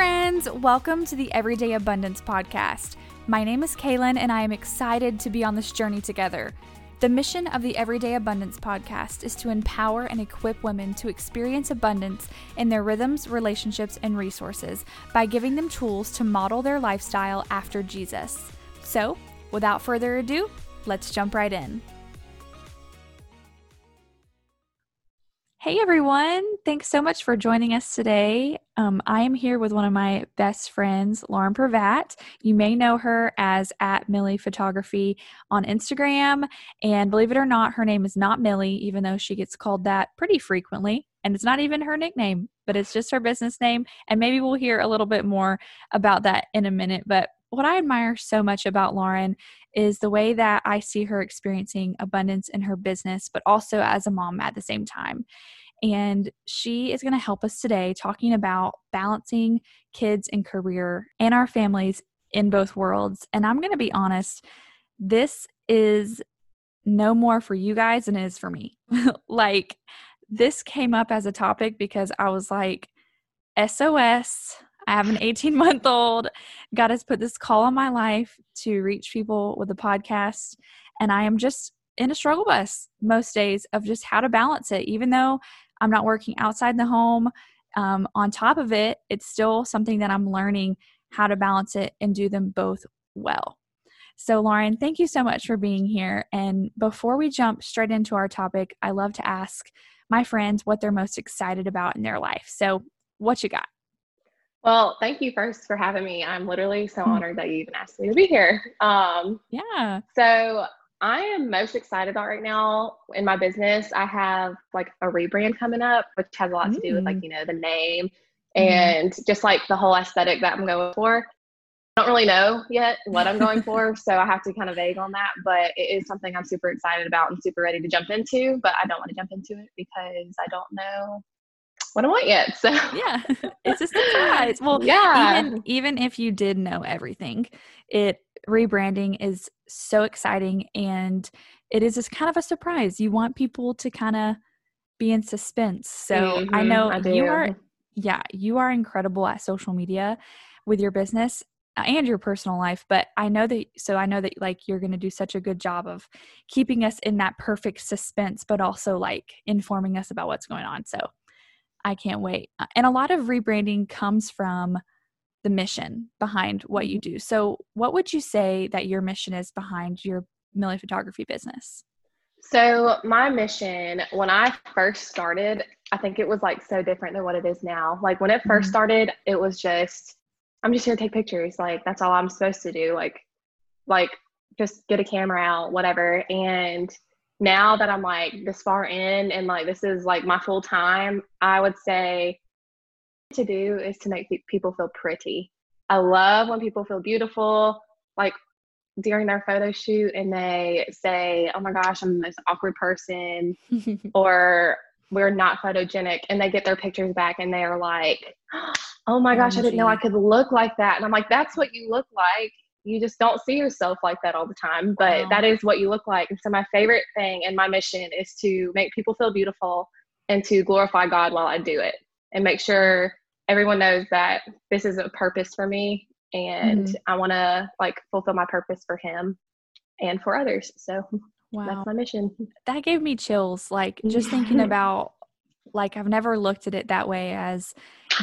friends. Welcome to the Everyday Abundance Podcast. My name is Kaylin, and I am excited to be on this journey together. The mission of the Everyday Abundance Podcast is to empower and equip women to experience abundance in their rhythms, relationships, and resources by giving them tools to model their lifestyle after Jesus. So, without further ado, let's jump right in. Hey everyone, thanks so much for joining us today. Um, I am here with one of my best friends, Lauren Pravat. You may know her as at Millie Photography on Instagram. And believe it or not, her name is not Millie, even though she gets called that pretty frequently. And it's not even her nickname, but it's just her business name. And maybe we'll hear a little bit more about that in a minute. But what I admire so much about Lauren is the way that I see her experiencing abundance in her business, but also as a mom at the same time. And she is going to help us today talking about balancing kids and career and our families in both worlds. And I'm going to be honest, this is no more for you guys than it is for me. like, this came up as a topic because I was like, SOS, I have an 18 month old. God has put this call on my life to reach people with a podcast. And I am just in a struggle bus most days of just how to balance it, even though I'm not working outside the home. Um, on top of it, it's still something that I'm learning how to balance it and do them both well. So, Lauren, thank you so much for being here. And before we jump straight into our topic, I love to ask my friends what they're most excited about in their life. So, what you got? Well, thank you first for having me. I'm literally so hmm. honored that you even asked me to be here. Um, yeah. So I am most excited about right now in my business. I have like a rebrand coming up, which has a lot to do with like, mm. you know, the name mm-hmm. and mm. just like the whole aesthetic that I'm going for. I don't really know yet what I'm going for, so I have to kind of vague on that, but it is something I'm super excited about and super ready to jump into, but I don't want to jump into it because I don't know what I want yet. So yeah, it's a surprise. Well, yeah, even even if you did know everything, it rebranding is so exciting and it is just kind of a surprise. You want people to kind of be in suspense. So mm-hmm, I know I you are yeah, you are incredible at social media with your business and your personal life but i know that so i know that like you're going to do such a good job of keeping us in that perfect suspense but also like informing us about what's going on so i can't wait and a lot of rebranding comes from the mission behind what you mm-hmm. do. So, what would you say that your mission is behind your Millie photography business? So, my mission when I first started, I think it was like so different than what it is now. Like, when it 1st mm-hmm. started, it was just, I'm just here to take pictures. Like, that's all I'm supposed to do. Like, like just get a camera out, whatever. And now that I'm like this far in and like this is like my full time, I would say to do is to make people feel pretty. I love when people feel beautiful, like during their photo shoot, and they say, Oh my gosh, I'm this awkward person, or we're not photogenic, and they get their pictures back and they're like, Oh my gosh, I oh, didn't know I could look like that. And I'm like, That's what you look like. You just don't see yourself like that all the time, but wow. that is what you look like. And so, my favorite thing and my mission is to make people feel beautiful and to glorify God while I do it and make sure everyone knows that this is a purpose for me and mm-hmm. I want to like fulfill my purpose for him and for others. So wow. that's my mission. That gave me chills. Like just thinking about like I've never looked at it that way as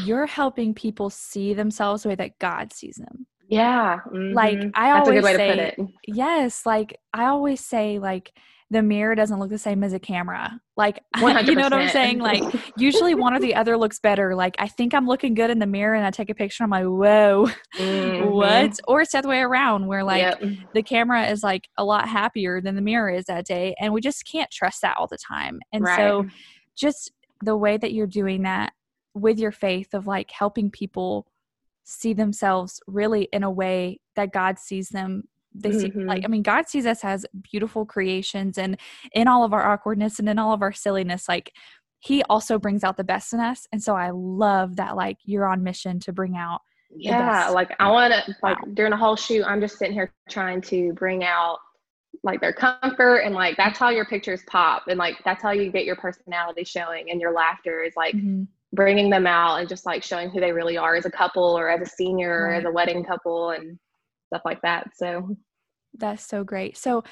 you're helping people see themselves the way that God sees them. Yeah. Mm-hmm. Like I That's always say, yes, like I always say like the mirror doesn't look the same as a camera. Like, 100%. you know what I'm saying? Like, usually one or the other looks better. Like, I think I'm looking good in the mirror and I take a picture. I'm like, whoa, mm-hmm. what? Or it's the other way around where like yep. the camera is like a lot happier than the mirror is that day. And we just can't trust that all the time. And right. so, just the way that you're doing that with your faith of like helping people see themselves really in a way that God sees them they see mm-hmm. like i mean god sees us as beautiful creations and in all of our awkwardness and in all of our silliness like he also brings out the best in us and so i love that like you're on mission to bring out yeah like i want to like wow. during a whole shoot i'm just sitting here trying to bring out like their comfort and like that's how your pictures pop and like that's how you get your personality showing and your laughter is like mm-hmm. Bringing them out and just like showing who they really are as a couple or as a senior or as a wedding couple and stuff like that. So That's so great. So,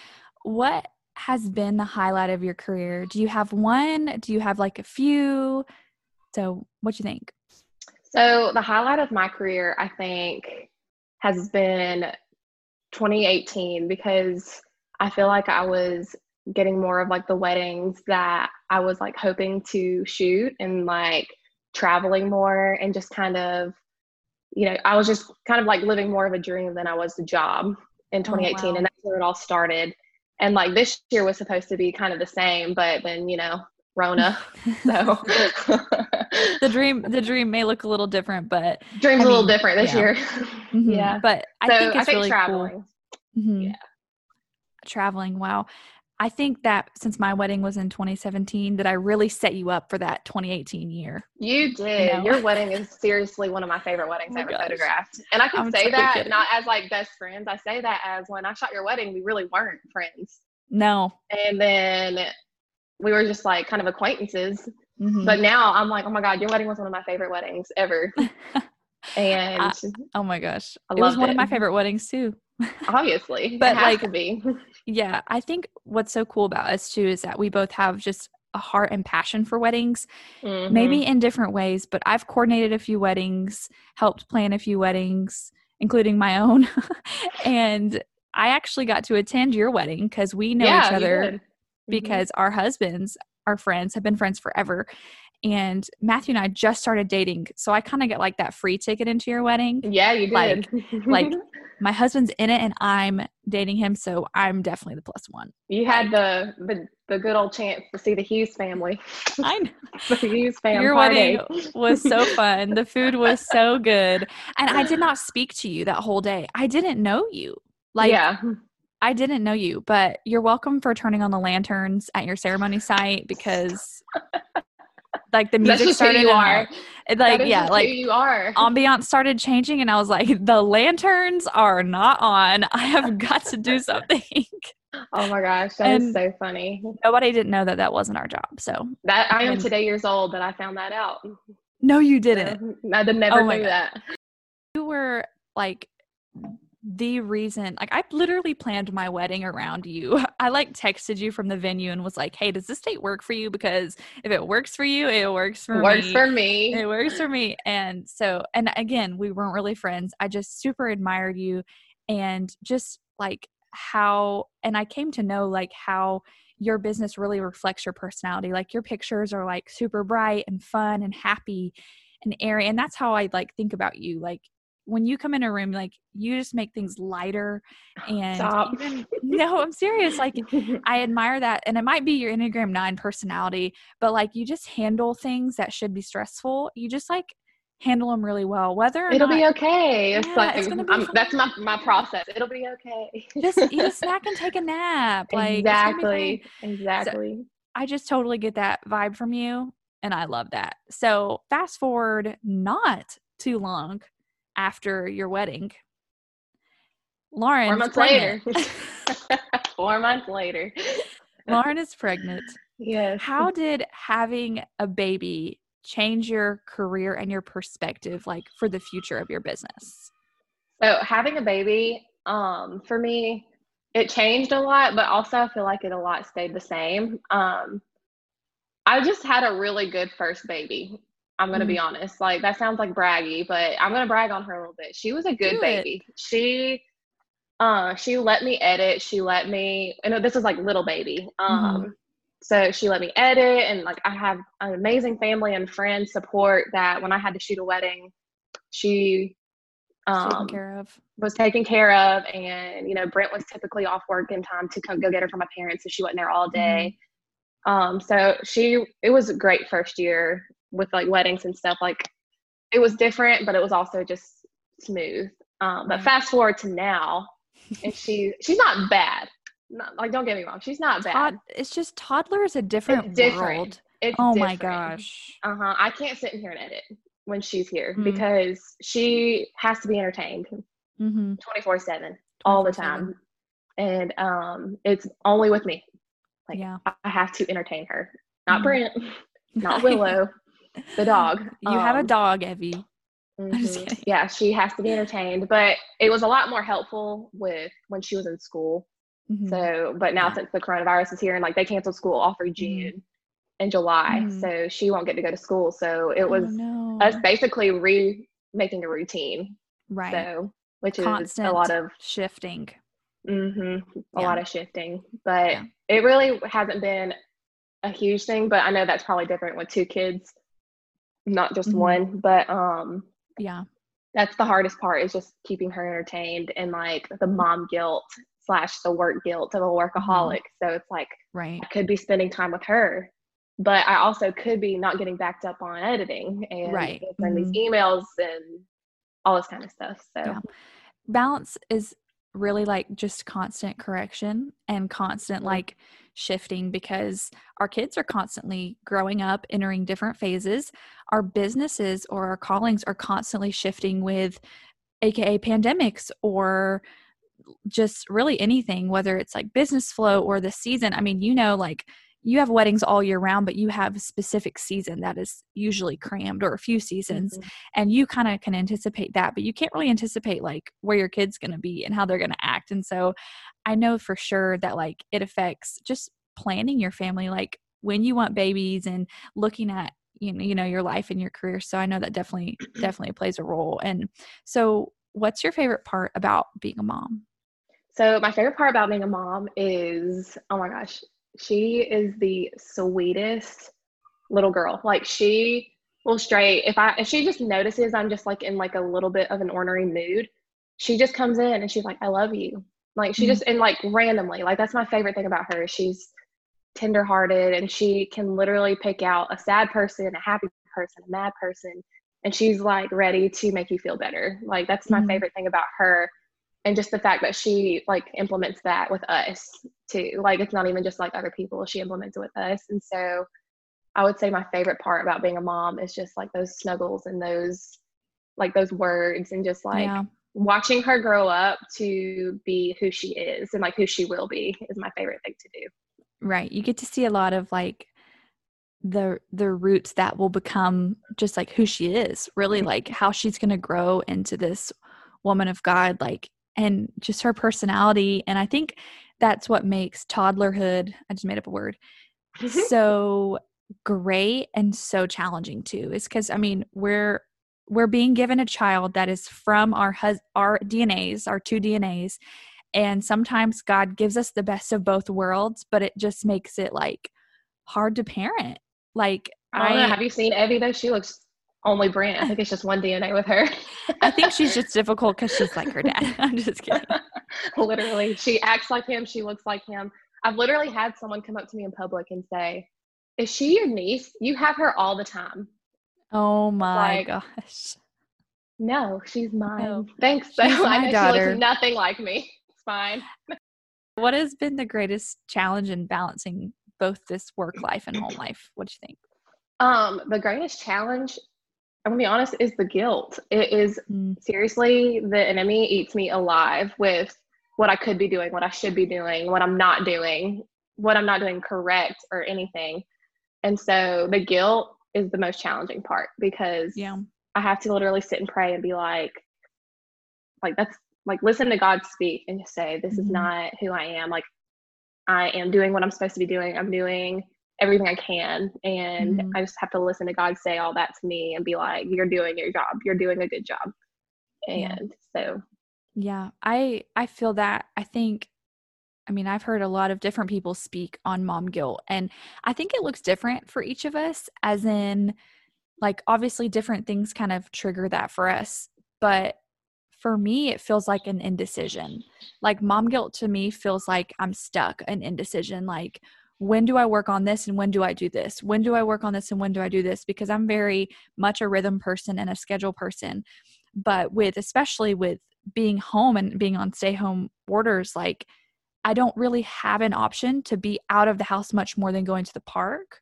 what has been the highlight of your career? Do you have one? Do you have like a few? So, what do you think? So the highlight of my career, I think, has been 2018 because I feel like I was getting more of like the weddings that I was like hoping to shoot and like traveling more and just kind of, you know, I was just kind of like living more of a dream than I was the job in 2018. wow. And that's where it all started. And like this year was supposed to be kind of the same, but then, you know, Rona. So the dream the dream may look a little different, but dream's a little different this yeah. year. mhm, Yeah. But I so think it's I think really traveling. cool. Mhm. Yeah. Traveling, wow. I think that since my wedding was in 2017, that I really set you up for that 2018 year. You did. know. Your wedding is seriously one of my favorite weddings Oh my ever gosh. photographed. And I can I'm say totally that kidding. not as like best friends. I say that as when I shot your wedding, we really weren't friends. No. And then we were just like kind of acquaintances. Mhm. But now I'm like, oh my God, your wedding was one of my favorite weddings ever. And I- oh my gosh. I it was one of my favorite weddings too. obviously, But, it has like, to be. Yeah, I think what's so cool about us too is that we both have just a heart and passion for weddings, Mhm. maybe in different ways, but I've coordinated a few weddings, helped plan a few weddings, including my own. and I actually got to attend your wedding because we know yeah, each other. Mhm. because our husbands our friends, have been friends forever. And Matthew and I just started dating. So I kind of get like that free ticket into your wedding. yeah, you like- did. like, My husband's in it and I'm dating him. So I'm definitely the plus one. you had the, the the good old chance to see the Hughes family. I know. the Hughes family. Your party. wedding was so fun. The food was so good. And I did not speak to you that whole day. I didn't know you. Like yeah. I didn't know you, but you're welcome for turning on the lanterns at your ceremony site because like the music started you are. like is yeah, like you are. ambiance started changing and I was like the lanterns are not on. I have got to do something. oh my gosh, that is and- so funny. Nobody didn't know that that wasn't our job. So That I am today years old that I found that out. no you didn't. I never Oh knew God. that. you were like the reason like i literally planned my wedding around you. I like texted you from the venue and was like hey does this date work for you? Because if it works for you it works for Works me. for me. it works for me. And so and again we weren't really friends. I just super admired you and just like how and i came to know like how your business really reflects your personality. Like your pictures are like super bright and fun and happy and airy and that's how i like think about you. Like when you come in a room like you just make things lighter and Stop. even no i'm serious like I admire that. And it might be your Enneagram 9 personality, but like you just handle things that should be stressful. You just like handle them really well. Whether It'll not be okay. It's Yeah, like it's be that's my my process. It'll be okay. just eat a snack and take a nap. Like it's gonna be fine. exactly. Exactly. I just totally get that vibe from you. And I love that. So fast forward not too long after your wedding. Lauren Four months later. Four months later. Lauren is pregnant. Yes. How did having a baby change your career and your perspective like for the future of your business? So having a baby, um, for me, it changed a lot, but also I feel like it a lot stayed the same. Um, I just had a really good first baby. I'm gonna be honest. Like that sounds like braggy, but I'm gonna brag on her a little bit. She was a good Do it. baby. She uh she let me edit, she let me I know this is like little baby. Um so she let me edit and like I have an amazing family and friend support that when I had to shoot a wedding, she um Taken care of. was taken care of and you know brent was typically off work in time to come go get her from my parents so she wasn't there all day um so she it was a great first year with like weddings and stuff like it was different but it was also just smooth um but fast forward to now and she she's not bad not, like don't get me wrong she's not bad Tod- it's just toddler is a different, different. world. it's Oh my gosh. uh-huh i can't sit in here and edit when she's here Mm. because she has to be entertained Mm-hmm. 24 7 all the time and um it's only with me like Yeah. i have to entertain her not Mhm. brent not willow the dog. You um, have a um, dog, Evie. Mm-hmm. Yeah, she has to be entertained, but it was a lot more helpful with when she was in school. Mm-hmm. So, but now yeah. since the coronavirus is here and like they canceled school all through mm-hmm. June mm-hmm. and July, so she won't get to go to school. So it was oh, no. us basically re making a routine. Right. So, which Constant is a lot of shifting. Mm-hmm. A yeah. lot of shifting, but yeah. it really hasn't been a huge thing. But I know that's probably different with two kids, not just mm-hmm. one. But um, yeah, that's the hardest part is just keeping her entertained and like the mom guilt slash the work guilt of a workaholic. Mm-hmm. So it's like, right, I could be spending time with her, but I also could be not getting backed up on editing and right. mm-hmm. these emails and all this kind of stuff. So yeah. balance is really like just constant correction and constant mm-hmm. like shifting because our kids are constantly growing up, entering different phases. Our businesses or our callings are constantly shifting with aka pandemics or just really anything whether it's like business flow or the season i mean you know like you have weddings all year round but you have a specific season that is usually crammed or a few seasons mm-hmm. and you kind of can anticipate that but you can't really anticipate like where your kid's going to be and how they're going to act and so i know for sure that like it affects just planning your family like when you want babies and looking at you know, you know your life and your career so i know that definitely definitely plays a role and so what's your favorite part about being a mom so my favorite part about being a mom is oh my gosh she is the sweetest little girl. Like she will straight if I if she just notices I'm just like in like a little bit of an ornery mood, she just comes in and she's like, I love you. Like she mm-hmm. just and like randomly, like that's my favorite thing about her. She's tenderhearted and she can literally pick out a sad person, a happy person, a mad person, and she's like ready to make you feel better. Like that's my mm-hmm. favorite thing about her and just the fact that she like implements that with us too like it's not even just like other people. She implements it with us. And so i would say my favorite part about being a mom is just like those snuggles and those like those words and just like yeah. watching her grow up to be who she is and like who she will be is my favorite thing to do. Right. You get to see a lot of like the the roots that will become just like who she is really mm-hmm. like how she's going to grow into this woman of god like and just her personality. And I think that's what makes toddlerhood, I just made up a word, so great and so challenging too. Is because, I mean, we're, we're being given a child that is from our hus- our DNAs, our two DNAs, and sometimes God gives us the best of both worlds, but it just makes it like hard to parent. Like I, I have you seen Evie though? She looks only Brent. I think it's just one DNA with her. I think she's just difficult because she's like her dad. I'm just kidding. literally, she acts like him. She looks like him. I've literally had someone come up to me in public and say, "Is she your niece? You have her all the time." Oh my like, gosh. No, she's mine. No. Thanks. She's my daughter. She looks nothing like me. It's fine. What has been the greatest challenge in balancing both this work life and home life? What do you think? Um, the greatest challenge I'm gonna be honest, is the guilt. It is mm. seriously the enemy eats me alive with what I could be doing, what I should be doing, what I'm not doing, what I'm not doing correct or anything. And so the guilt is the most challenging part because yeah. I have to literally sit and pray and be like, like that's like listen to God speak and just say, This mm-hmm. is not who I am. Like I am doing what I'm supposed to be doing. I'm doing everything I can. And mm-hmm. I just have to listen to God say all that to me and be like, you're doing your job. You're doing a good job. And yeah. so Yeah, I I feel that. I think I mean, I've heard a lot of different people speak on mom guilt and I think it looks different for each of us as in like obviously different things kind of trigger that for us, but for me it feels like an indecision. Like mom guilt to me feels like I'm stuck, an indecision like when do I work on this and when do I do this? When do I work on this and when do I do this? Because I'm very much a rhythm person and a schedule person. But with, especially with being home and being on stay home orders, like I don't really have an option to be out of the house much more than going to the park.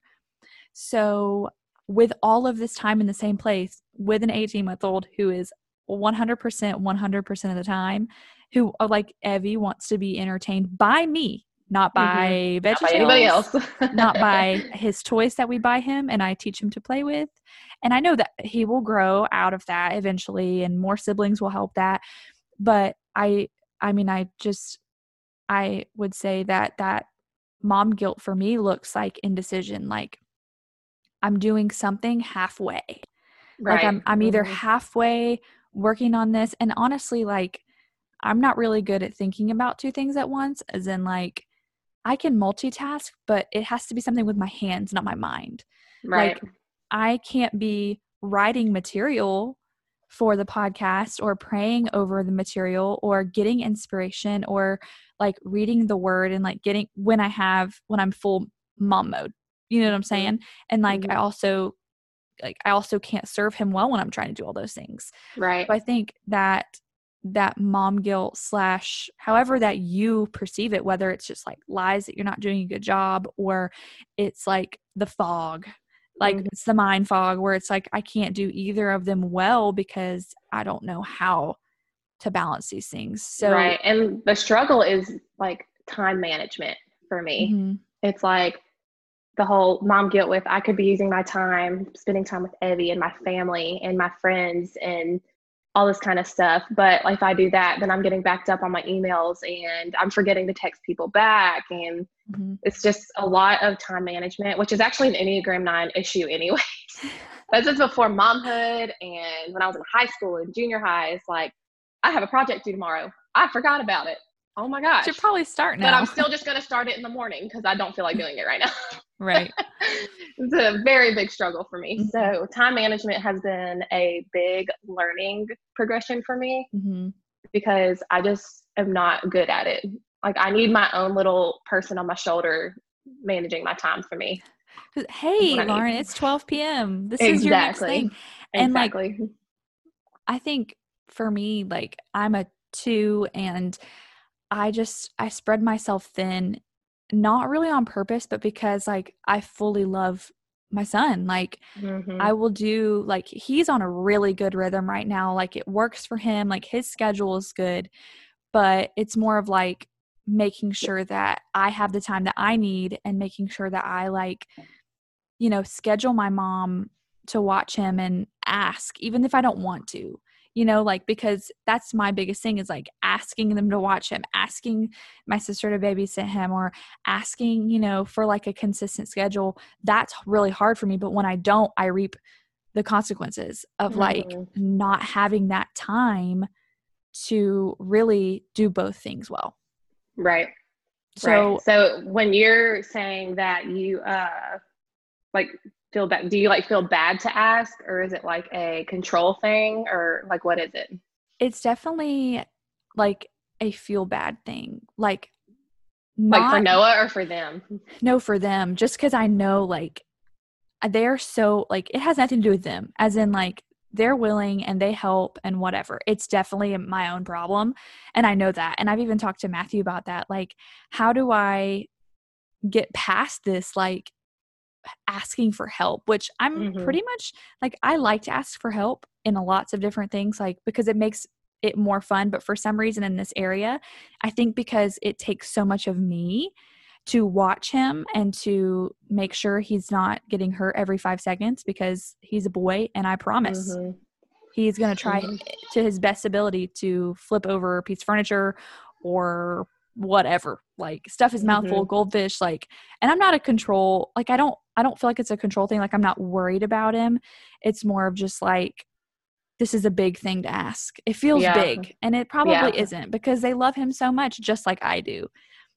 So, with all of this time in the same place with an 18 month old who is 100% 100% of the time who uh, like evie wants to be entertained by me not by Not by anybody else. not by his toys that we buy him and I teach him to play with. And I know that he will grow out of that eventually and more siblings will help that. But I I mean I just I would say that that mom guilt for me looks like indecision like I'm doing something halfway. Right. Like I'm I'm either Mhm. halfway working on this and honestly like I'm not really good at thinking about two things at once as in like I can multitask but it has to be something with my hands not my mind. right. Like I can't be writing material for the podcast or praying over the material or getting inspiration or like reading the word and like getting when I have when I'm full mom mode. You know what I'm saying? And like I Mhm. also like I also can't serve him well when I'm trying to do all those things. right. So I think that that mom guilt slash however that you perceive it, whether it's just like lies that you're not doing a good job or it's like the fog, like Mhm. it's the mind fog where it's like I can't do either of them well because I don't know how to balance these things. So right. And the struggle is like time management for me. Mhm. It's like the whole mom guilt with I could be using my time, spending time with Evie and my family and my friends and all this kind of stuff. But if I do that, then I'm getting backed up on my emails and I'm forgetting to text people back. And Mhm. it's just a lot of time management, which is actually an Enneagram 9 issue anyway. This is before momhood and when I was in high school and junior high, it's like, I have a project due tomorrow. I forgot about it. Oh my gosh. should probably start now. but I'm still just going to start it in the morning because I don't feel like doing it right now. right. it's a very big struggle for me. Mhm. So, time management has been a big learning progression for me hmm because I just am not good at it. Like, I need my own little person on my shoulder managing my time for me. Hey, I need. Lauren, it's 12 p.m. This is your next thing. And, like. I think for me, like I'm a two and I just I spread myself thin, not really on purpose, but because like I fully love my son. Like Mhm. I will do like he's on a really good rhythm right now. Like it works for him, like his schedule is good, but it's more of like making sure that I have the time that I need and making sure that I like you know, schedule my mom to watch him and ask even if I don't want to. You know, like because that's my biggest thing is like asking them to watch him, asking my sister to babysit him or asking, you know, for like a consistent schedule. That's really hard for me, but when I don't, I reap the consequences of like Mhm. not having that time to really do both things well. Right. So right. So when you're saying that you uh like feel bad do you like feel bad to ask or is it like a control thing or like what is it? it's definitely like a feel bad thing. Like Like for Noah or for them? no for them just because i know like they're so like it has nothing to do with them as in like they're willing and they help and whatever it's definitely my own problem and i know that and i've even talked to matthew about that like how do i get past this like asking for help which i'm Mhm. pretty much like i like to ask for help in lots of different things like because it makes it more fun but for some reason in this area i think because it takes so much of me to watch him and to make sure he's not getting hurt every five seconds because he's a boy and I promise Mhm. he's going to try Mhm. to his best ability to flip over a piece of furniture or whatever like stuff is mm-hmm. mouth full of goldfish like and i'm not a control like i don't i don't feel like it's a control thing like i'm not worried about him it's more of just like this is a big thing to ask it feels Yeah. big and it probably Yeah. isn't because they love him so much just like i do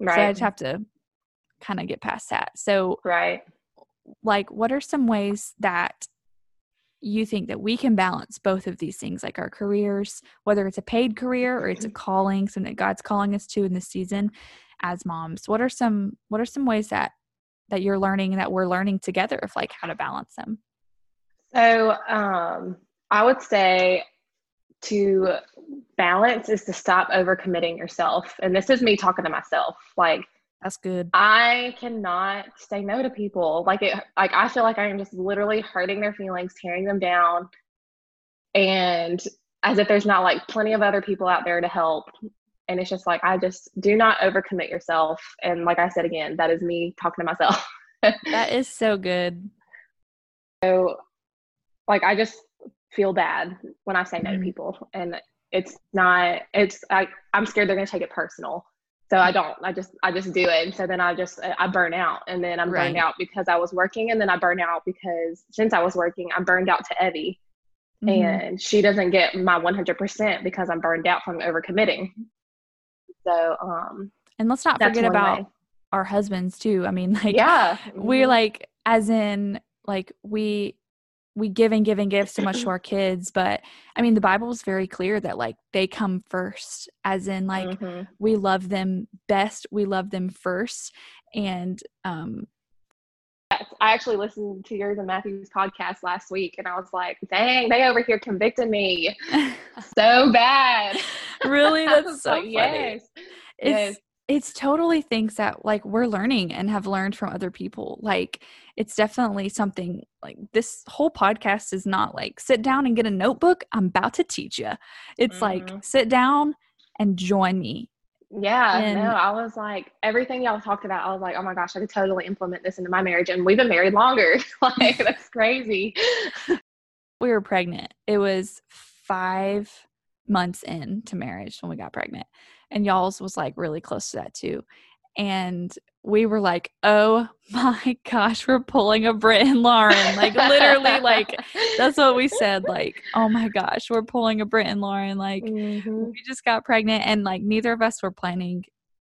Right. so I just have to kind of get past that. So, right. like, what are some ways that you think that we can balance both of these things, like our careers, whether it's a paid career or it's a calling, something that God's calling us to in this season as moms? What are some What are some ways that that you're learning that we're learning together of like how to balance them? So um, I would say to balance is to stop overcommitting yourself. And this is me talking to myself. Like That's good. I cannot say no to people. Like it like I feel like I am just literally hurting their feelings, tearing them down. And as if there's not like plenty of other people out there to help. and it's just like I just do not overcommit yourself. And like I said again, that is me talking to myself. that is so good. So like I just feel bad when I say no to mm-hmm. people and it's not it's I, I'm scared they're gonna take it personal. So I don't. I just I just do it. And so then I just I burn out and then I'm right. burned out because I was working and then I burn out because since I was working, I'm burned out to Evie. Mm-hmm. And she doesn't get my 100% because I'm burned out from overcommitting. So, um, and let's not forget about way. our husbands too. I mean, like, yeah, we're mm-hmm. like, as in, like, we, we give and give and give so much to our kids but i mean the bible is very clear that like they come first as in like mm-hmm. we love them best we love them first and um I actually listened to yours and Matthew's podcast last week, and I was like, "Dang, they over here convicted me so bad." really, that's so like, funny. Yes, it's yes. It's totally things that like we're learning and have learned from other people. Like, it's definitely something like this whole podcast is not like sit down and get a notebook. I'm about to teach you. It's mm-hmm. like sit down and join me yeah, and, no, I was like, everything y'all talked about, I was like, oh my gosh, I could totally implement this into my marriage. And we've been married longer. like, that's crazy. we were pregnant. It was five months into marriage when we got pregnant. And y'all's was like really close to that too. And we were like, oh my gosh, we're pulling a Brent and Lauren. Like literally, like that's what we said. Like, oh my gosh, we're pulling a Brent and Lauren. Like mm-hmm. we just got pregnant and like neither of us were planning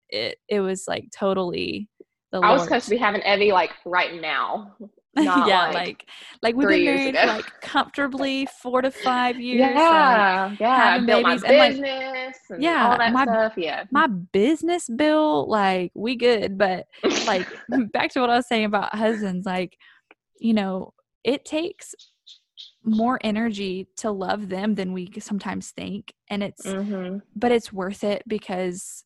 it. It was like totally the I Lord. was supposed to be having Evie like right now. yeah, like, like, like we've been married like comfortably four to five years. Yeah, yeah. Babies and like and yeah, my, stuff. Yeah, my business bill, like we good, but like back to what I was saying about husbands, like you know, it takes more energy to love them than we sometimes think, and it's mm-hmm. but it's worth it because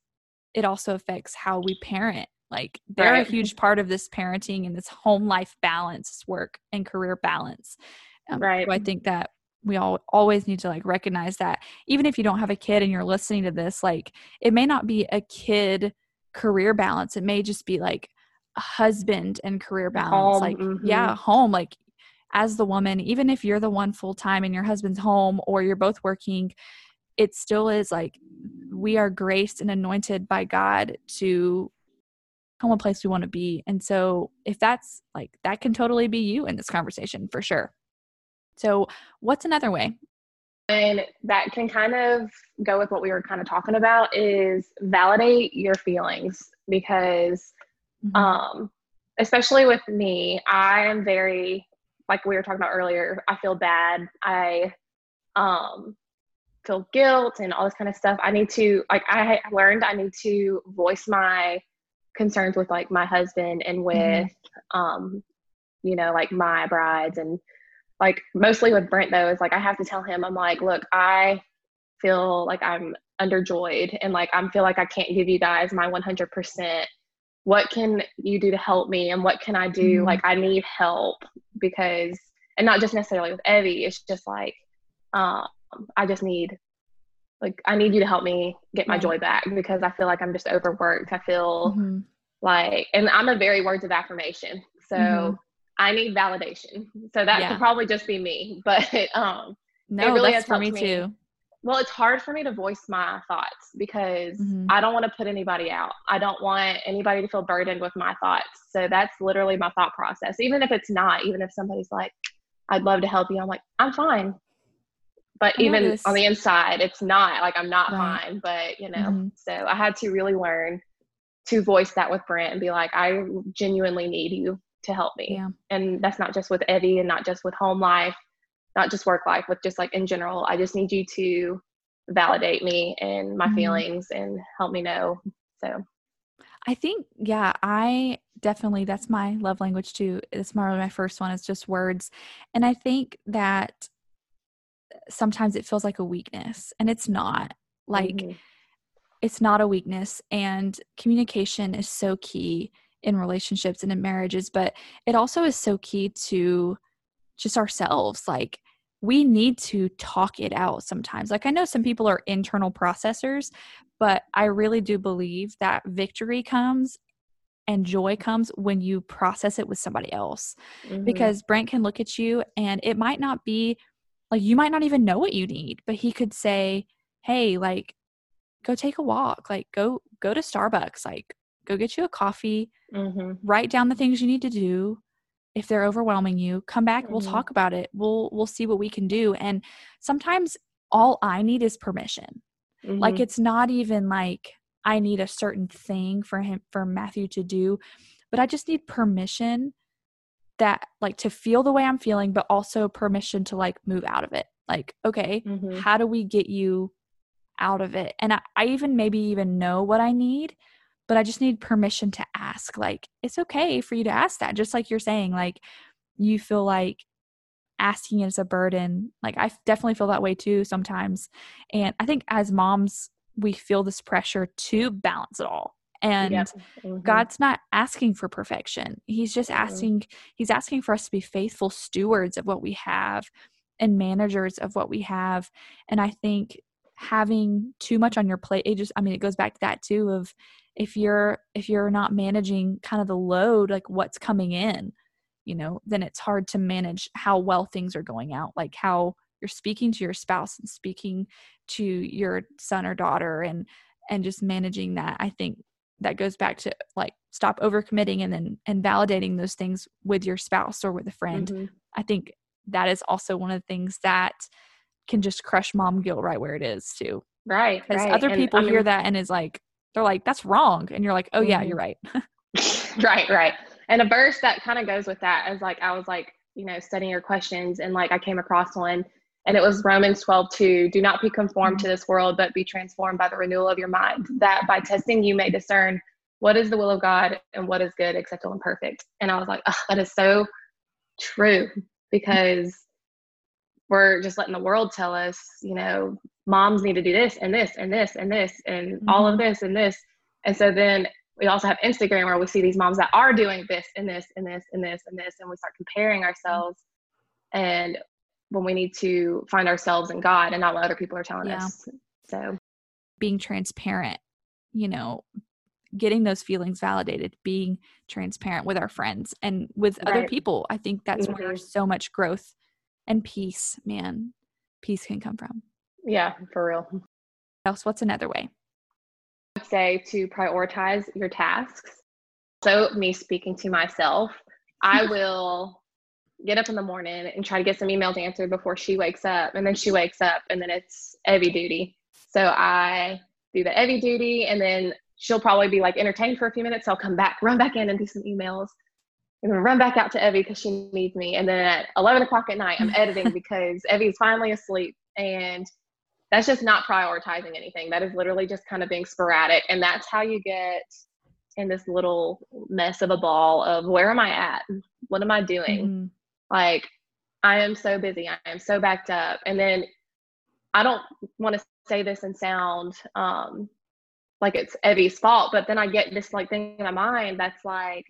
it also affects how we parent like they're right. a huge part of this parenting and this home life balance, work and career balance. Um, right. So I think that we all always need to like recognize that even if you don't have a kid and you're listening to this, like it may not be a kid career balance. It may just be like a husband and career balance. Home, like, mm-hmm. yeah, home. Like as the woman, even if you're the one full time and your husband's home or you're both working, it still is like we are graced and anointed by God to a place we want to be. And so if that's like that can totally be you in this conversation for sure. So what's another way? And that can kind of go with what we were kind of talking about is validate your feelings because mm-hmm. um especially with me, I am very like we were talking about earlier, I feel bad. I um feel guilt and all this kind of stuff. I need to like I learned I need to voice my concerns with like my husband and mm-hmm. with mm-hmm. um you know like my brides and like mostly with Brent though is like I have to tell him I'm like look I feel like I'm underjoyed and like I feel like I can't give you guys my 100% what can you do to help me and what can I do mm-hmm. like I need help because and not just necessarily with Evie it's just like um I just need like I need you to help me get my joy back because I feel like I'm just overworked. I feel mm-hmm. like and I'm a very words of affirmation. So mm-hmm. I need validation. So that yeah. could probably just be me. But um no, really that's for me, me, too. Well, it's hard for me to voice my thoughts because mm-hmm. I don't want to put anybody out. I don't want anybody to feel burdened with my thoughts. So that's literally my thought process. Even if it's not, even if somebody's like, I'd love to help you, I'm like, I'm fine but even on the inside it's not like i'm not right. fine but you know mm-hmm. so i had to really learn to voice that with brent and be like i genuinely need you to help me yeah. and that's not just with evie and not just with home life not just work life but just like in general i just need you to validate me and my mm-hmm. feelings and help me know so i think yeah i definitely that's my love language too it's my my first one is just words and i think that sometimes it feels like a weakness and it's not like mm-hmm. it's not a weakness and communication is so key in relationships and in marriages but it also is so key to just ourselves like we need to talk it out sometimes like i know some people are internal processors but I really do believe that victory comes and joy comes when you process it with somebody else. Mm-hmm. Because Brent can look at you and it might not be like you might not even know what you need, but he could say, "Hey, like go take a walk, like go go to Starbucks, like go get you a coffee, mm-hmm. write down the things you need to do. If they're overwhelming you, come back, mm-hmm. we'll talk about it. We'll we'll see what we can do." And sometimes all I need is permission. Like mm-hmm. it's not even like I need a certain thing for him for Matthew to do, but I just need permission that like to feel the way I'm feeling, but also permission to like move out of it. Like, okay, mm-hmm. how do we get you out of it? And I, I even maybe even know what I need, but I just need permission to ask. Like, it's okay for you to ask that, just like you're saying, like you feel like asking is a burden. Like I definitely feel that way too sometimes. And I think as moms, we feel this pressure to balance it all and yep. mm-hmm. god's not asking for perfection he's just mm-hmm. asking he's asking for us to be faithful stewards of what we have and managers of what we have and i think having too much on your plate it just i mean it goes back to that too of if you're if you're not managing kind of the load like what's coming in you know then it's hard to manage how well things are going out like how you're speaking to your spouse and speaking to your son or daughter and and just managing that i think that goes back to like stop overcommitting and then and validating those things with your spouse or with a friend mm-hmm. i think that is also one of the things that can just crush mom guilt right where it is too right because right. other people hear that and is like they're like that's wrong and you're like oh mm-hmm. yeah you're right right right and a verse that kind of goes with that is like i was like you know studying your questions and like i came across one and it was Romans 12, 2. Do not be conformed to this world, but be transformed by the renewal of your mind, that by testing you may discern what is the will of God and what is good, acceptable, and perfect. And I was like, oh, that is so true because we're just letting the world tell us, you know, moms need to do this and this and this and this and mm-hmm. all of this and this. And so then we also have Instagram where we see these moms that are doing this and this and this and this and this, and we start comparing ourselves. And when we need to find ourselves in God and not what other people are telling yeah. us. So being transparent, you know, getting those feelings validated, being transparent with our friends and with right. other people. I think that's mm-hmm. where so much growth and peace, man, peace can come from. Yeah, for real. Else, what's another way? I'd say to prioritize your tasks. So, me speaking to myself, I will get up in the morning and try to get some emails answered before she wakes up. And then she wakes up and then it's Evie duty. So I do the Evie duty and then she'll probably be like entertained for a few minutes. So I'll come back, run back in and do some emails and then run back out to Evie because she needs me. And then at 11 o'clock at night, I'm editing because Evie's finally asleep. And that's just not prioritizing anything. That is literally just kind of being sporadic. And that's how you get in this little mess of a ball of where am I at? What am I doing? Mm-hmm. Like, I am so busy. I am so backed up. And then I don't want to say this and sound um, like it's Evie's fault, but then I get this like thing in my mind that's like,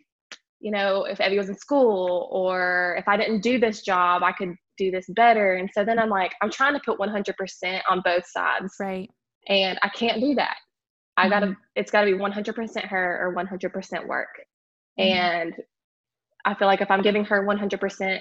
you know, if Evie was in school or if I didn't do this job, I could do this better. And so then I'm like, I'm trying to put 100% on both sides. Right. And I can't do that. I gotta, mm-hmm. it's gotta be 100% her or 100% work. Mm-hmm. And I feel like if I'm giving her 100%,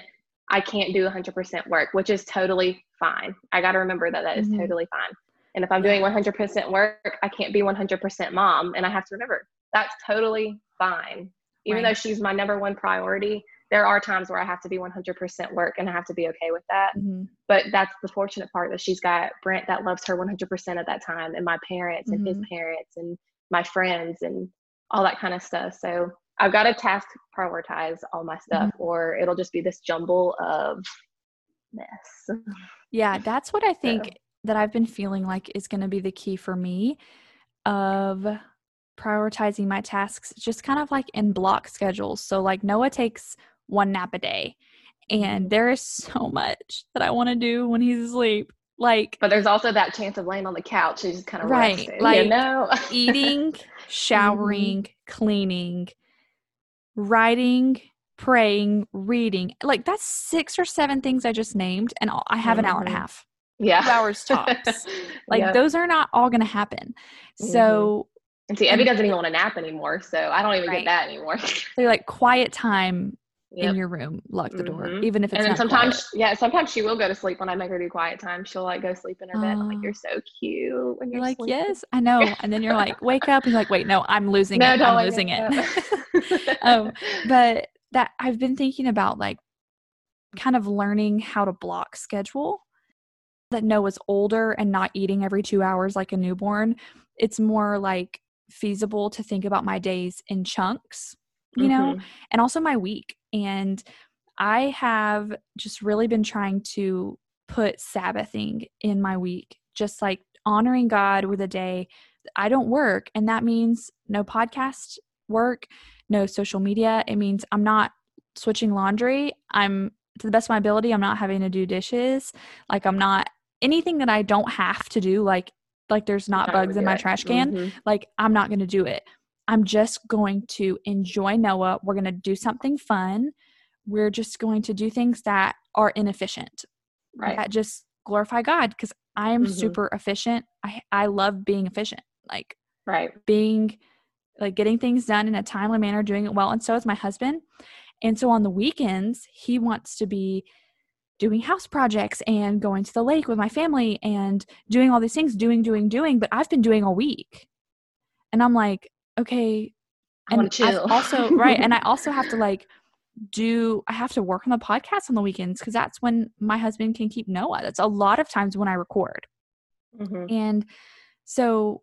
I can't do 100% work, which is totally fine. I got to remember that that is mm-hmm. totally fine. And if I'm doing 100% work, I can't be 100% mom. And I have to remember that's totally fine. Even right. though she's my number one priority, there are times where I have to be 100% work and I have to be okay with that. Mm-hmm. But that's the fortunate part that she's got Brent that loves her 100% at that time, and my parents mm-hmm. and his mm-hmm. parents and my friends and all that kind of stuff. So I've got to task prioritize all my stuff, mm-hmm. or it'll just be this jumble of mess. Yeah, that's what I think so. that I've been feeling like is going to be the key for me of prioritizing my tasks, just kind of like in block schedules. So, like, Noah takes one nap a day, and mm-hmm. there is so much that I want to do when he's asleep. Like, but there's also that chance of laying on the couch and just kind of right, resting, like you know? eating, showering, mm-hmm. cleaning, writing, praying, reading. Like that's six or seven things I just named, and I have an hour and a mm-hmm. half. yeah. two hours tops. like yep. those are not all going to happen. Mm-hmm. So, and see, Evie doesn't even want to nap anymore, so I don't even right. get that anymore. so like quiet time yep. in your room, lock the door, mm-hmm. even if it's. And then sometimes, quiet. yeah, sometimes she will go to sleep when I make her do quiet time. She'll like go sleep in her bed. I'm like, you're so cute. When you're, you're like, sleeping. yes, I know. And then you're like, wake up. And you're like, wait, no, I'm losing no, it. I'm losing it. um, but that I've been thinking about like kind of learning how to block schedule that Noah's older and not eating every two hours like a newborn, it's more like feasible to think about my days in chunks, you mm-hmm. know, and also my week. And I have just really been trying to put Sabbathing in my week, just like honoring God with a day I don't work. And that means no podcast work, no social media. It means I'm not switching laundry. I'm to the best of my ability, I'm not having to do dishes. Like I'm not anything that I don't have to do, like like there's not bugs in my trash can, mm-hmm. like I'm not going to do it. I'm just going to enjoy Noah. We're going to do something fun. We're just going to do things that are inefficient. Right. That just glorify God because I am mm-hmm. super efficient. I I love being efficient. Like right. Being like getting things done in a timely manner, doing it well. And so is my husband. And so on the weekends, he wants to be doing house projects and going to the lake with my family and doing all these things, doing, doing, doing. But I've been doing all week. And I'm like, okay. And I also, right. And I also have to like do, I have to work on the podcast on the weekends because that's when my husband can keep Noah. That's a lot of times when I record. Mm-hmm. And so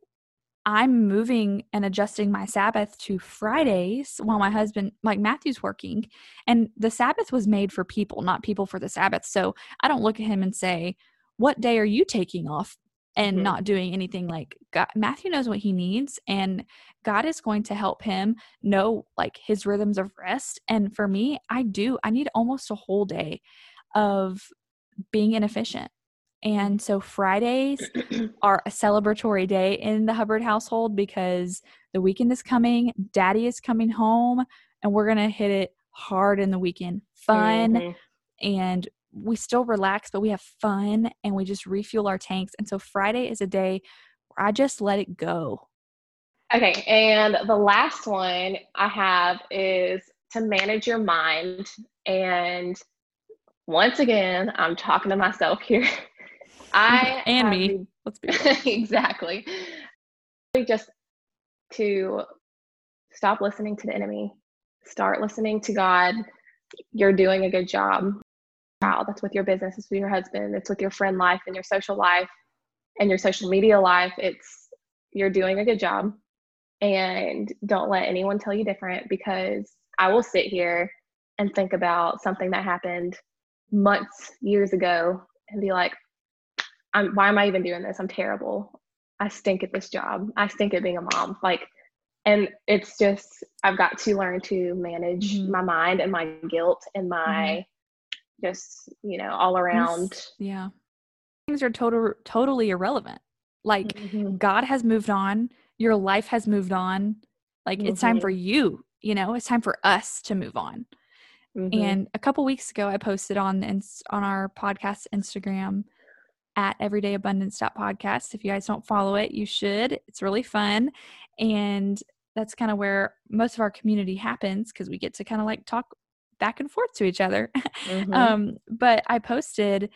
I'm moving and adjusting my Sabbath to Fridays while my husband, like Matthew's working. And the Sabbath was made for people, not people for the Sabbath. So I don't look at him and say, What day are you taking off? And mm-hmm. not doing anything like God, Matthew knows what he needs, and God is going to help him know like his rhythms of rest. And for me, I do, I need almost a whole day of being inefficient and so Fridays are a celebratory day in the Hubbard household because the weekend is coming, daddy is coming home, and we're going to hit it hard in the weekend. Fun mm-hmm. and we still relax, but we have fun and we just refuel our tanks. And so Friday is a day where I just let it go. Okay. And the last one I have is to manage your mind. And once again, I'm talking to myself here. I and me. Let's be exactly. Just to stop listening to the enemy, start listening to God. You're doing a good job. Wow, that's with your business, it's with your husband, it's with your friend life and your social life and your social media life. It's you're doing a good job. And don't let anyone tell you different because I will sit here and think about something that happened months, years ago and be like, I'm, why am I even doing this? I'm terrible. I stink at this job. I stink at being a mom. Like, and it's just, I've got to learn to manage mm-hmm. my mind and my guilt and my mm-hmm. Just, you know, all around. Yeah. Things are total, totally irrelevant. Like, mm-hmm. God has moved on. Your life has moved on. Like, it's time mm-hmm. for you, you know, it's time for us to move on. Mm-hmm. And a couple weeks ago, I posted on on our podcast Instagram at Everyday Abundance podcast. If you guys don't follow it, you should. It's really fun. And that's kind of where most of our community happens because we get to kind of like talk back and forth to each other. Mm-hmm. um, but I posted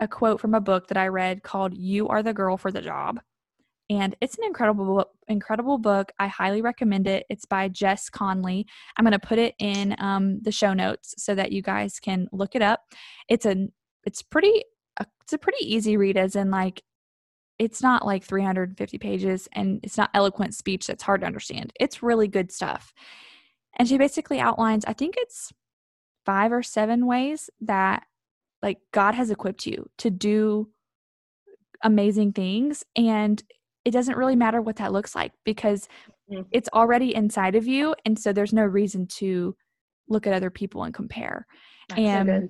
a quote from a book that I read called You Are the Girl for the Job. And it's an incredible incredible book. I highly recommend it. It's by Jess Connolly. I'm going to put it in um, the show notes so that you guys can look it up. It's a it's pretty it's a pretty easy read as in like it's not like 350 pages and it's not eloquent speech that's hard to understand. It's really good stuff. And she basically outlines, I think it's five or seven ways that like God has equipped you to do amazing things. And it doesn't really matter what that looks like because mm-hmm. it's already inside of you. And so there's no reason to look at other people and compare. That's and so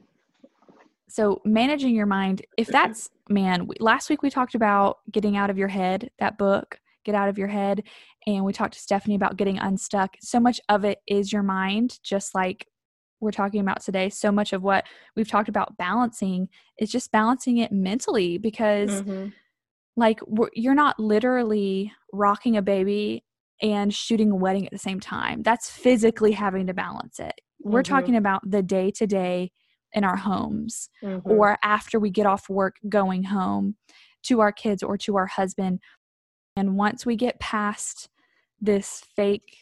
so managing your mind if that's man last week we talked about getting out of your head that book get out of your head and we talked to stephanie about getting unstuck so much of it is your mind just like we're talking about today, so much of what we've talked about balancing is just balancing it mentally because, mm-hmm. like, you're not literally rocking a baby and shooting a wedding at the same time. That's physically having to balance it. Mm-hmm. We're talking about the day to day in our homes mm-hmm. or after we get off work going home to our kids or to our husband. And once we get past this fake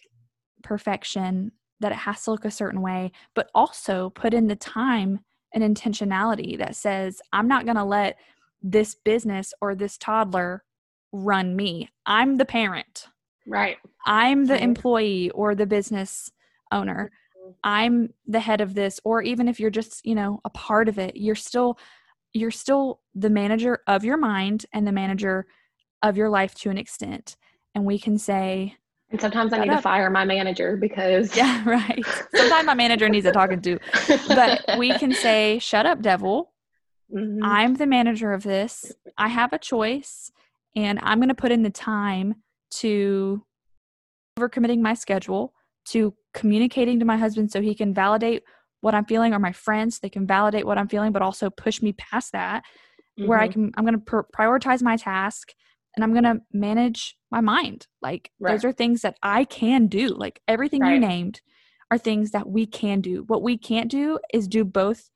perfection that it has to look a certain way, but also put in the time and intentionality that says, I'm not going to let this business or this toddler run me. I'm the parent. Right. I'm the employee or the business owner. I'm the head of this or even if you're just, you know, a part of it, you're still you're still the manager of your mind and the manager of your life to an extent. And we can say, and sometimes I need up. to fire my manager because. Yeah, right. Sometimes my manager needs a talking to. But we can say, shut up, devil. Mm-hmm. I'm the manager of this. I have a choice, and I'm going to put in the time to overcommitting my schedule, to communicating to my husband so he can validate what I'm feeling, or my friends, they can validate what I'm feeling, but also push me past that, mm-hmm. where I mm-hmm. can, I'm going to pr- prioritize my task and I'm going to manage my mind. Like right. those are things that I can do. Like everything right. you named are things that we can do. What we can't do is do both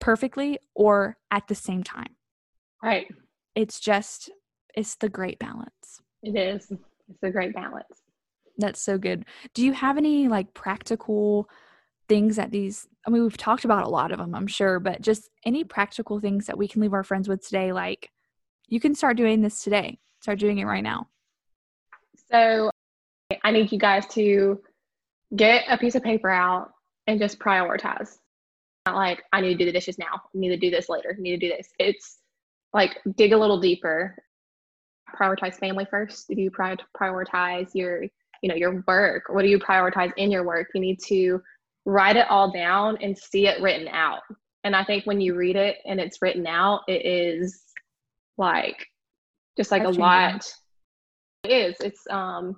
perfectly or at the same time. Right. It's just it's the great balance. It is. It's a great balance. That's so good. Do you have any like practical things that these I mean we've talked about a lot of them, I'm sure, but just any practical things that we can leave our friends with today like you can start doing this today. Start doing it right now. So I need you guys to get a piece of paper out and just prioritize. Not like I need to do the dishes now. I need to do this later. I need to do this. It's like dig a little deeper. Prioritize family first. Do you prioritize your, you know, your work? What do you prioritize in your work? You need to write it all down and see it written out. And I think when you read it and it's written out, it is like just like That's a lot. It is. It's um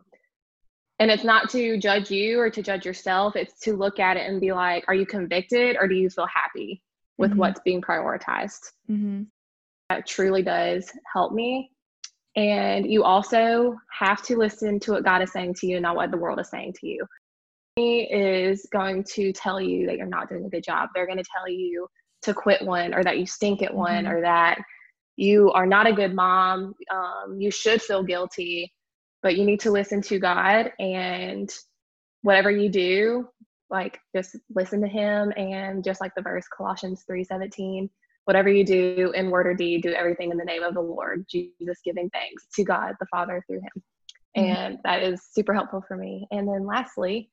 and it's not to judge you or to judge yourself. It's to look at it and be like are you convicted or do you feel happy with mm-hmm. what's being prioritized? Mm-hmm. that truly does help me. And you also have to listen to what god is saying to you not what the world is saying to you. He is going to tell you that you're not doing a good job. They're going to tell you to quit one or that you stink at one mm-hmm. or that you are not a good mom. Um, you should feel guilty, but you need to listen to God and whatever you do, like just listen to Him. And just like the verse Colossians three seventeen, whatever you do in word or deed, do everything in the name of the Lord Jesus, giving thanks to God the Father through Him. Mm-hmm. And that is super helpful for me. And then lastly,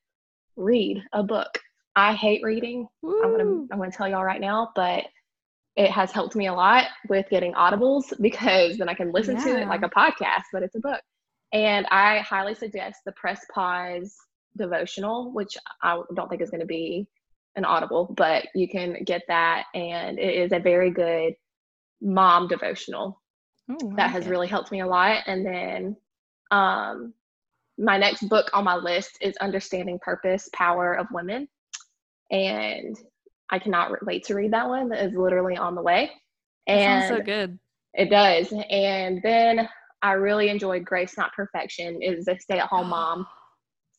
read a book. I hate reading. Woo. I'm gonna I'm gonna tell y'all right now, but it has helped me a lot with getting audibles because then I can listen yeah. to it like a podcast, but it's a book. And I highly suggest the Press Pause devotional, which I don't think is going to be an audible, but you can get that. And it is a very good mom devotional Ooh, that has really helped me a lot. And then um, my next book on my list is Understanding Purpose Power of Women. And I cannot wait to read that one. That is literally on the way. And sounds so good. It does. And then I really enjoyed Grace Not Perfection is a stay at home mom.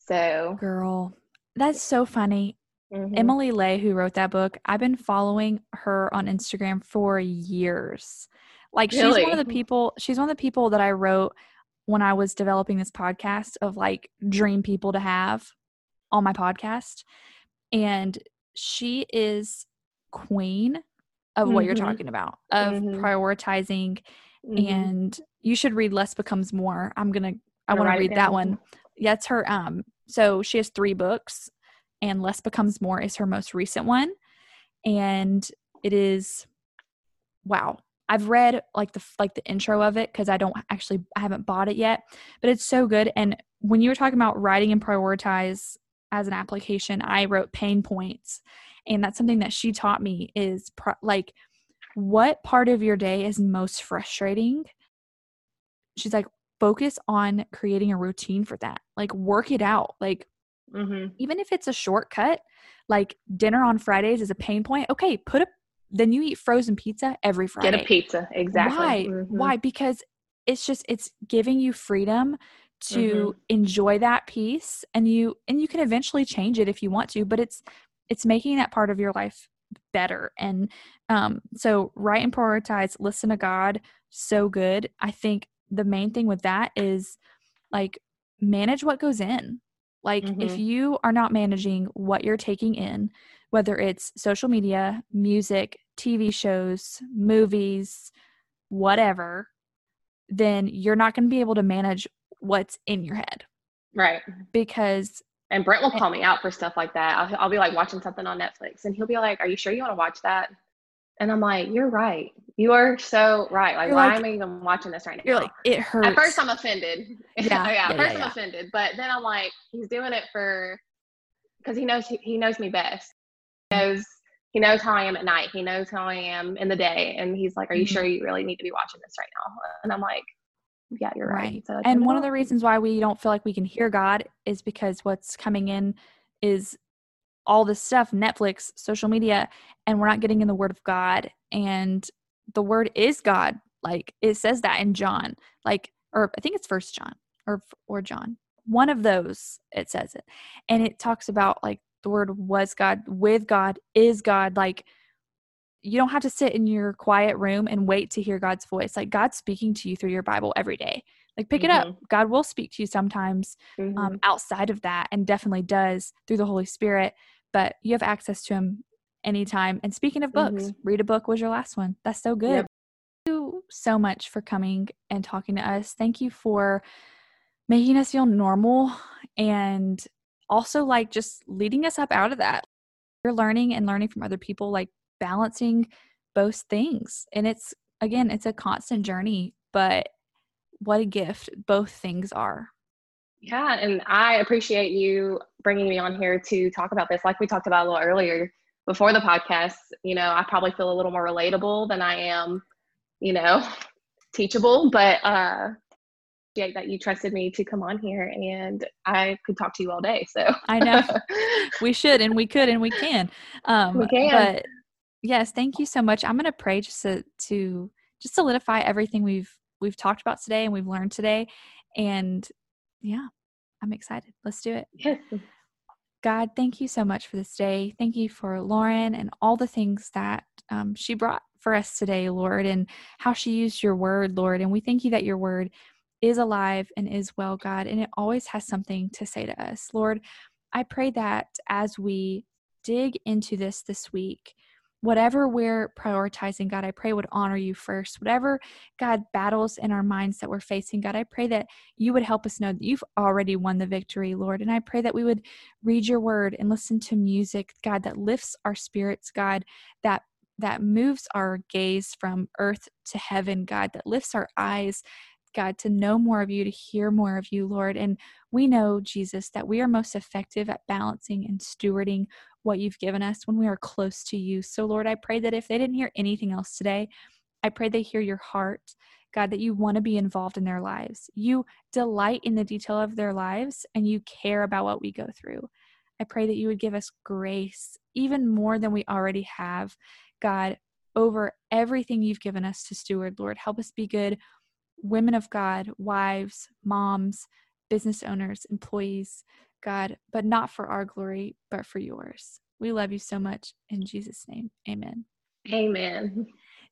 So girl, that's so funny. Mm-hmm. Emily Ley, who wrote that book, I've been following her on Instagram for years. Like really? she's one of the people, she's one of the people that I wrote when I was developing this podcast of like dream people to have on my podcast. And she is queen of mm-hmm. what you're mm-hmm. talking about of mm-hmm. prioritizing mm-hmm. and you should read less becomes more i'm gonna i want to read that one yeah it's her um so she has three books and less becomes more is her most recent one and it is wow i've read like the like the intro of it because i don't actually i haven't bought it yet but it's so good and when you were talking about writing and prioritize as an application, I wrote pain points. And that's something that she taught me is pro- like, what part of your day is most frustrating? She's like, focus on creating a routine for that. Like, work it out. Like, Mm-hmm. Even if it's a shortcut, like dinner on Fridays is a pain point. Okay, put a then you eat frozen pizza every Friday. Get a pizza, exactly. Why? Mhm. Why? Because it's just it's giving you freedom to Mhm. enjoy that piece and you and you can eventually change it if you want to, but it's it's making that part of your life better. And um so write and prioritize, listen to God, so good. I think the main thing with that is like manage what goes in. Like if Mhm. you are not managing what you're taking in, whether it's social media, music, TV shows, movies, whatever, then you're not going to be able to manage what's in your head Right. because And Brent will call me out for stuff like that. I'll, I'll be like watching something on Netflix and he'll be like, Are you sure you want to watch that? And I'm like, You're right. You are so right. Like, why like- am I even watching this right now? you're like it hurts. At first, I'm offended. Yeah, yeah, yeah, At first, yeah, I'm offended, but then I'm like, he's doing it for because he knows he, he knows me best. He knows he knows how I am at night. He knows how I am in the day, and he's like, "Are you Mhm. sure you really need to be watching this right now?" And I'm like, "Yeah, you're right." Right. So and one of the reasons why we don't feel like we can hear God is because what's coming in is all this stuff Netflix, social media, and we're not getting in the Word of God. And the Word is God. Like it says that in John, like, or I think it's First John or or John. One of those it says it, and it talks about like the Word was God, with God, is God. Like you don't have to sit in your quiet room and wait to hear God's voice. Like God's speaking to you through your Bible every day. Like pick it up. God will speak to you sometimes Mhm. um, outside of that, and definitely does through the Holy Spirit. But you have access to Him anytime. And speaking of books, Mhm. read a book was your last one. That's so good. Yep. Thank you so much for coming and talking to us. Thank you for making us feel normal and also like just leading us up out of that. You're learning and learning from other people, like balancing both things. And it's again, it's a constant journey, but what a gift both things are. Yeah, and I appreciate you bringing me on here to talk about this. Like we talked about a little earlier before the podcast, you know, I probably feel a little more relatable than I am, you know, teachable, but uh appreciate that you trusted me to come on here and I could talk to you all day. So I know. we should and we could and we can. Um We can. but yes, thank you so much. I'm gonna pray just to, to just solidify everything we've we've talked about today and we've learned today. And yeah, I'm excited. Let's do it. yes. God, thank you so much for this day. Thank you for Lauren and all the things that um, she brought for us today, Lord, and how she used your word, Lord. And we thank you that your word is alive and is well, God, and it always has something to say to us. Lord, I pray that as we dig into this this week, whatever we're prioritizing, God, I pray would honor you first. Whatever, God, battles in our minds that we're facing, God, I pray that you would help us know that you've already won the victory, Lord. And I pray that we would read your word and listen to music, God, that lifts our spirits, God, that that moves our gaze from earth to heaven, God, that lifts our eyes, God, to know more of you, to hear more of you, Lord. And we know, Jesus, that we are most effective at balancing and stewarding what you've given us when we are close to you. So, Lord, I pray that if they didn't hear anything else today, I pray they hear your heart, God, that you want to be involved in their lives. You delight in the detail of their lives and you care about what we go through. I pray that you would give us grace, even more than we already have, God, over everything you've given us to steward, Lord. Help us be good women of God, wives, moms, business owners, employees, God, but not for our glory, but for yours. We love you so much. In Jesus' name, amen. Amen.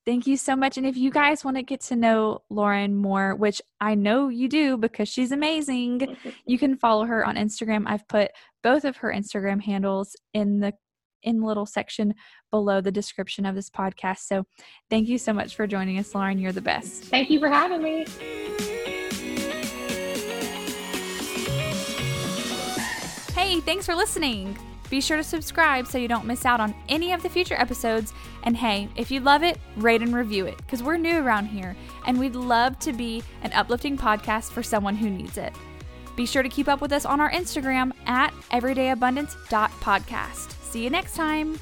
Thank you so much. And if you guys want to get to know Lauren more, which I know you do because she's amazing, you can follow her on Instagram. I've put both of her Instagram handles in the in the little section below the description of this podcast. So thank you so much for joining us, Lauren. You're the best. Thank you for having me. Hey, thanks for listening. Be sure to subscribe so you don't miss out on any of the future episodes. And hey, if you love it, rate and review it because we're new around here and we'd love to be an uplifting podcast for someone who needs it. Be sure to keep up with us on our Instagram at everydayabundance.podcast. See you next time.